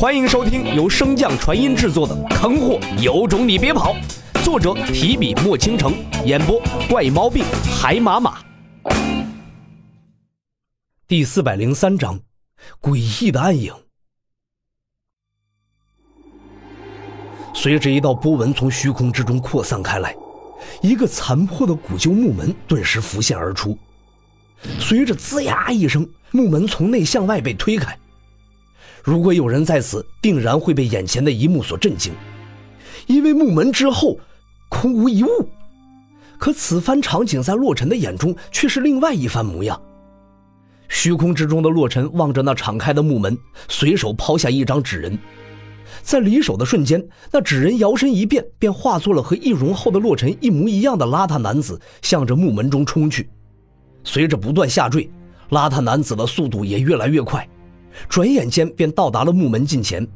欢迎收听由升降传音制作的《坑货有种你别跑》，作者提笔墨倾城，演播怪猫病海马马。第四百零三章，诡异的暗影。随着一道波纹从虚空之中扩散开来，一个残破的古旧木门顿时浮现而出。随着“吱呀”一声，木门从内向外被推开。如果有人在此，定然会被眼前的一幕所震惊，因为木门之后空无一物。可此番场景在洛尘的眼中却是另外一番模样。虚空之中的洛尘望着那敞开的木门，随手抛下一张纸人，在离手的瞬间，那纸人摇身一变，便化作了和易容后的洛尘一模一样的邋遢男子，向着木门中冲去。随着不断下坠，邋遢男子的速度也越来越快。转眼间便到达了木门近前，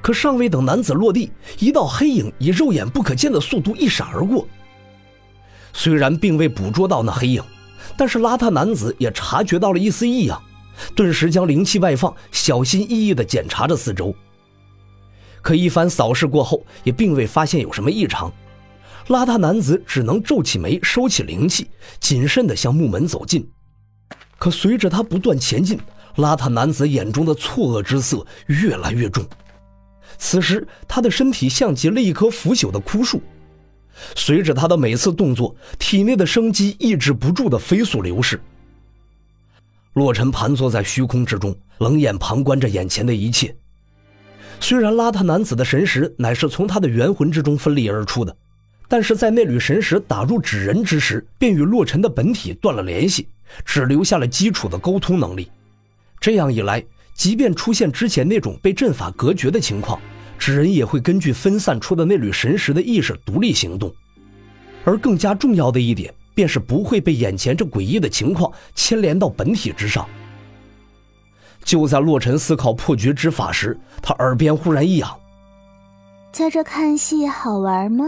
可尚未等男子落地，一道黑影以肉眼不可见的速度一闪而过。虽然并未捕捉到那黑影，但是邋遢男子也察觉到了一丝异样，顿时将灵气外放，小心翼翼地检查着四周。可一番扫视过后，也并未发现有什么异常。邋遢男子只能皱起眉，收起灵气，谨慎地向木门走近。可随着他不断前进，邋遢男子眼中的错愕之色越来越重，此时他的身体像极了一棵腐朽的枯树，随着他的每次动作，体内的生机抑制不住的飞速流逝。洛尘盘坐在虚空之中，冷眼旁观着眼前的一切。虽然邋遢男子的神识乃是从他的元魂之中分离而出的，但是在那缕神识打入纸人之时，便与洛尘的本体断了联系，只留下了基础的沟通能力。这样一来，即便出现之前那种被阵法隔绝的情况，纸人也会根据分散出的那缕神识的意识独立行动。而更加重要的一点，便是不会被眼前这诡异的情况牵连到本体之上。就在洛尘思考破局之法时，他耳边忽然一痒：“在这看戏好玩吗？”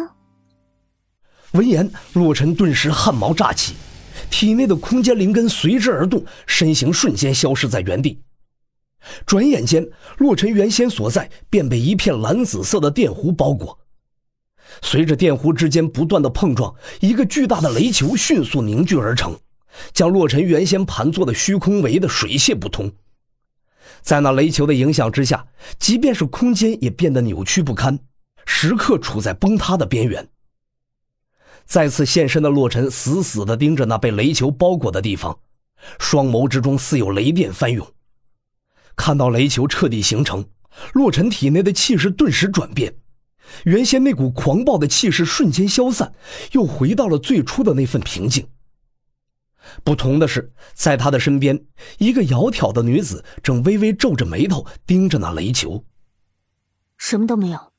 闻言，洛尘顿时汗毛炸起。体内的空间灵根随之而动，身形瞬间消失在原地。转眼间，洛尘原先所在便被一片蓝紫色的电弧包裹。随着电弧之间不断的碰撞，一个巨大的雷球迅速凝聚而成，将洛尘原先盘坐的虚空围得水泄不通。在那雷球的影响之下，即便是空间也变得扭曲不堪，时刻处在崩塌的边缘。再次现身的洛尘死死地盯着那被雷球包裹的地方，双眸之中似有雷电翻涌。看到雷球彻底形成，洛尘体内的气势顿时转变，原先那股狂暴的气势瞬间消散，又回到了最初的那份平静。不同的是，在他的身边，一个窈窕的女子正微微皱着眉头盯着那雷球。什么都没有。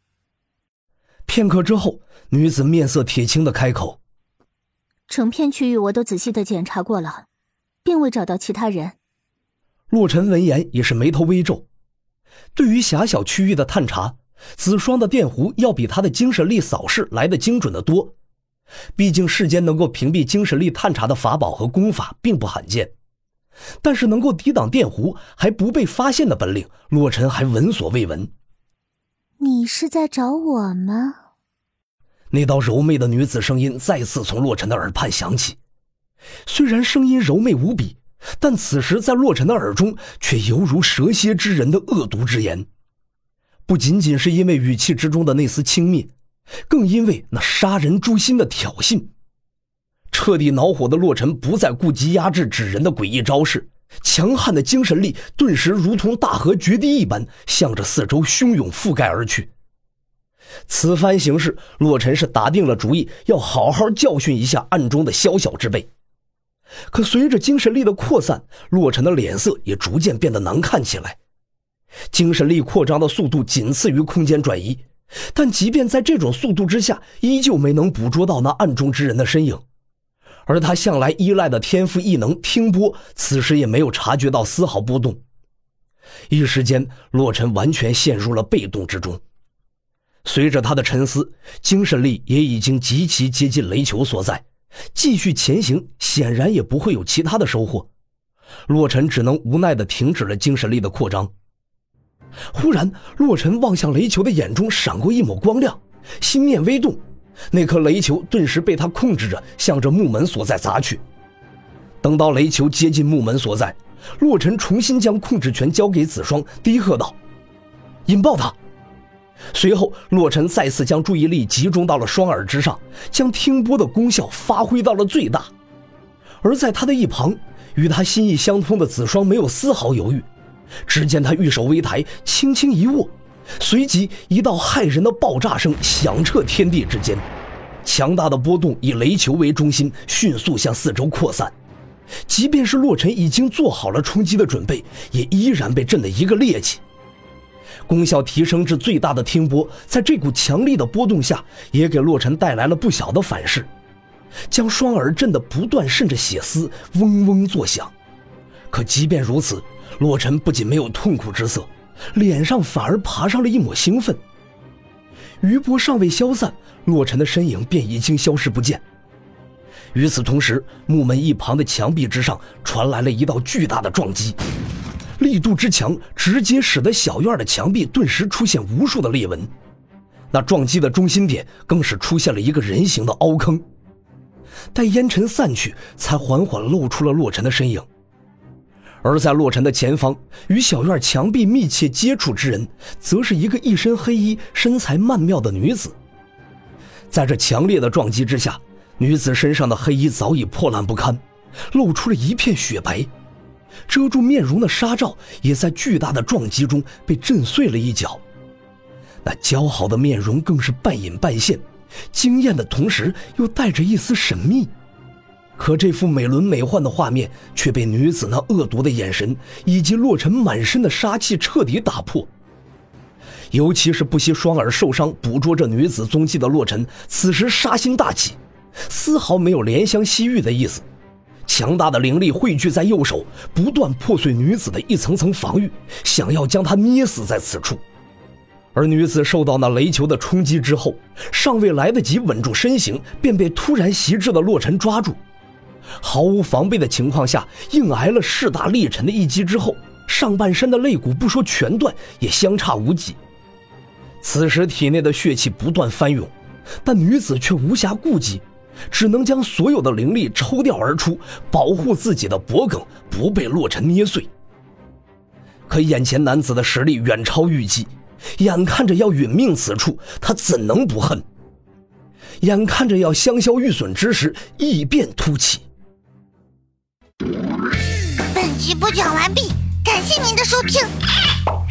片刻之后，女子面色铁青的开口：“整片区域我都仔细的检查过了，并未找到其他人。”洛尘闻言也是眉头微皱。对于狭小区域的探查，子双的电弧要比他的精神力扫视来的精准的多。毕竟世间能够屏蔽精神力探查的法宝和功法并不罕见，但是能够抵挡电弧还不被发现的本领，洛尘还闻所未闻。你是在找我吗？那道柔媚的女子声音再次从洛尘的耳畔响起，虽然声音柔媚无比，但此时在洛尘的耳中却犹如蛇蝎之人的恶毒之言。不仅仅是因为语气之中的那丝轻蔑，更因为那杀人诛心的挑衅。彻底恼火的洛尘不再顾及压制纸人的诡异招式。强悍的精神力顿时如同大河决堤一般，向着四周汹涌覆盖而去。此番行事，洛尘是打定了主意，要好好教训一下暗中的宵小之辈。可随着精神力的扩散，洛尘的脸色也逐渐变得难看起来。精神力扩张的速度仅次于空间转移，但即便在这种速度之下，依旧没能捕捉到那暗中之人的身影。而他向来依赖的天赋异能听波，此时也没有察觉到丝毫波动。一时间，洛尘完全陷入了被动之中。随着他的沉思，精神力也已经极其接近雷球所在，继续前行显然也不会有其他的收获。洛尘只能无奈地停止了精神力的扩张。忽然，洛尘望向雷球的眼中闪过一抹光亮，心念微动，那颗雷球顿时被他控制着，向着木门所在砸去。等到雷球接近木门所在，洛尘重新将控制权交给子双，低喝道：“引爆它！”随后，洛尘再次将注意力集中到了双耳之上，将听波的功效发挥到了最大。而在他的一旁，与他心意相通的子双没有丝毫犹豫，只见他玉手微抬，轻轻一握，随即一道骇人的爆炸声响彻天地之间，强大的波动以雷球为中心，迅速向四周扩散。即便是洛尘已经做好了冲击的准备，也依然被震得一个趔趄。功效提升至最大的听波，在这股强力的波动下，也给洛尘带来了不小的反噬，将双耳震得不断渗着血丝，嗡嗡作响。可即便如此，洛尘不仅没有痛苦之色，脸上反而爬上了一抹兴奋。余波尚未消散，洛尘的身影便已经消失不见。与此同时，木门一旁的墙壁之上传来了一道巨大的撞击。力度之强，直接使得小院的墙壁顿时出现无数的裂纹。那撞击的中心点更是出现了一个人形的凹坑。待烟尘散去，才缓缓露出了洛尘的身影。而在洛尘的前方，与小院墙壁密切接触之人，则是一个一身黑衣、身材曼妙的女子。在这强烈的撞击之下，女子身上的黑衣早已破烂不堪，露出了一片雪白。遮住面容的纱罩也在巨大的撞击中被震碎了一角，那姣好的面容更是半隐半现，惊艳的同时又带着一丝神秘。可这幅美轮美奂的画面却被女子那恶毒的眼神以及洛尘满身的杀气彻底打破。尤其是不惜双耳受伤捕捉这女子踪迹的洛尘，此时杀心大起，丝毫没有怜香惜玉的意思。强大的灵力汇聚在右手，不断破碎女子的一层层防御，想要将她捏死在此处。而女子受到那雷球的冲击之后，尚未来得及稳住身形，便被突然袭至的洛尘抓住。毫无防备的情况下，硬挨了势大力沉的一击之后，上半身的肋骨不说全断，也相差无几。此时体内的血气不断翻涌，但女子却无暇顾及。只能将所有的灵力抽调而出，保护自己的脖颈不被洛尘捏碎。可眼前男子的实力远超预计，眼看着要殒命此处，他怎能不恨？眼看着要香消玉损之时，异变突起。本集播讲完毕，感谢您的收听。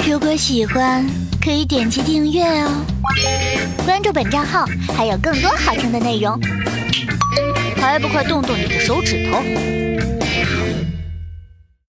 如果喜欢，可以点击订阅哦，关注本账号还有更多好听的内容。还不快动动你的手指头！